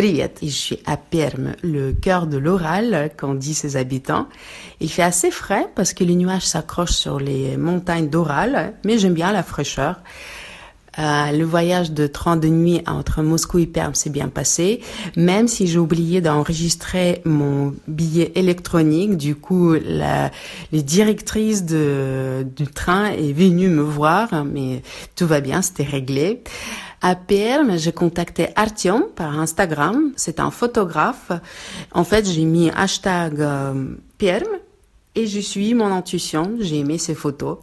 Je suis à Perm, le cœur de l'Oral, qu'ont dit ses habitants. Il fait assez frais parce que les nuages s'accrochent sur les montagnes d'Oral, mais j'aime bien la fraîcheur. Euh, le voyage de 32 nuits entre Moscou et Perm s'est bien passé, même si j'ai oublié d'enregistrer mon billet électronique. Du coup, la, les directrices de, du train est venue me voir, mais tout va bien, c'était réglé. À Perm, j'ai contacté Artyom par Instagram. C'est un photographe. En fait, j'ai mis hashtag euh, Perm et je suis mon intuition. J'ai aimé ses photos.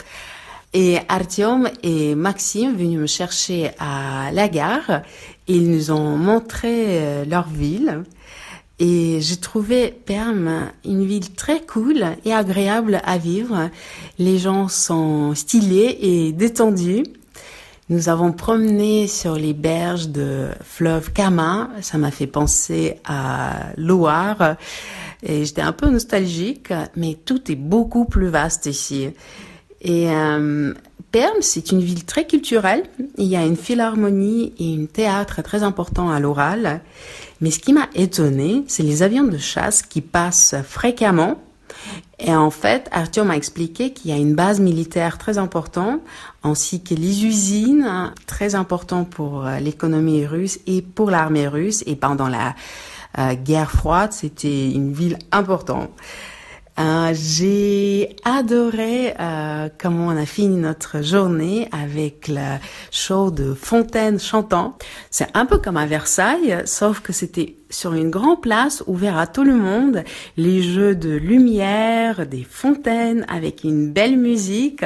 Et Artyom et Maxime venus me chercher à la gare. Ils nous ont montré euh, leur ville. Et j'ai trouvé Perm une ville très cool et agréable à vivre. Les gens sont stylés et détendus. Nous avons promené sur les berges de fleuve Kama. Ça m'a fait penser à Loire. Et j'étais un peu nostalgique, mais tout est beaucoup plus vaste ici. Et euh, Perm, c'est une ville très culturelle. Il y a une philharmonie et un théâtre très important à l'oral. Mais ce qui m'a étonné, c'est les avions de chasse qui passent fréquemment. Et en fait, Arthur m'a expliqué qu'il y a une base militaire très importante, ainsi que les usines très importantes pour euh, l'économie russe et pour l'armée russe. Et pendant la euh, guerre froide, c'était une ville importante. Euh, j'ai adoré euh, comment on a fini notre journée avec le show de Fontaine chantant. C'est un peu comme à Versailles, sauf que c'était sur une grande place ouverte à tout le monde, les jeux de lumière, des fontaines avec une belle musique.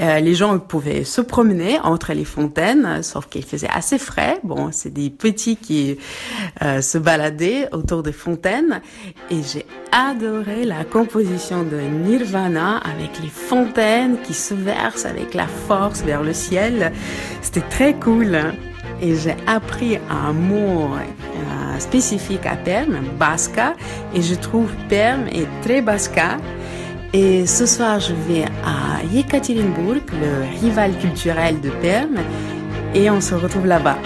Euh, les gens pouvaient se promener entre les fontaines, sauf qu'il faisait assez frais. Bon, c'est des petits qui euh, se baladaient autour des fontaines. Et j'ai adoré la composition de Nirvana avec les fontaines qui se versent avec la force vers le ciel. C'était très cool. Et j'ai appris un mot spécifique à Perm, Basca, et je trouve Perm est très Basca. Et ce soir, je vais à Yekaterinburg, le rival culturel de Perm, et on se retrouve là-bas.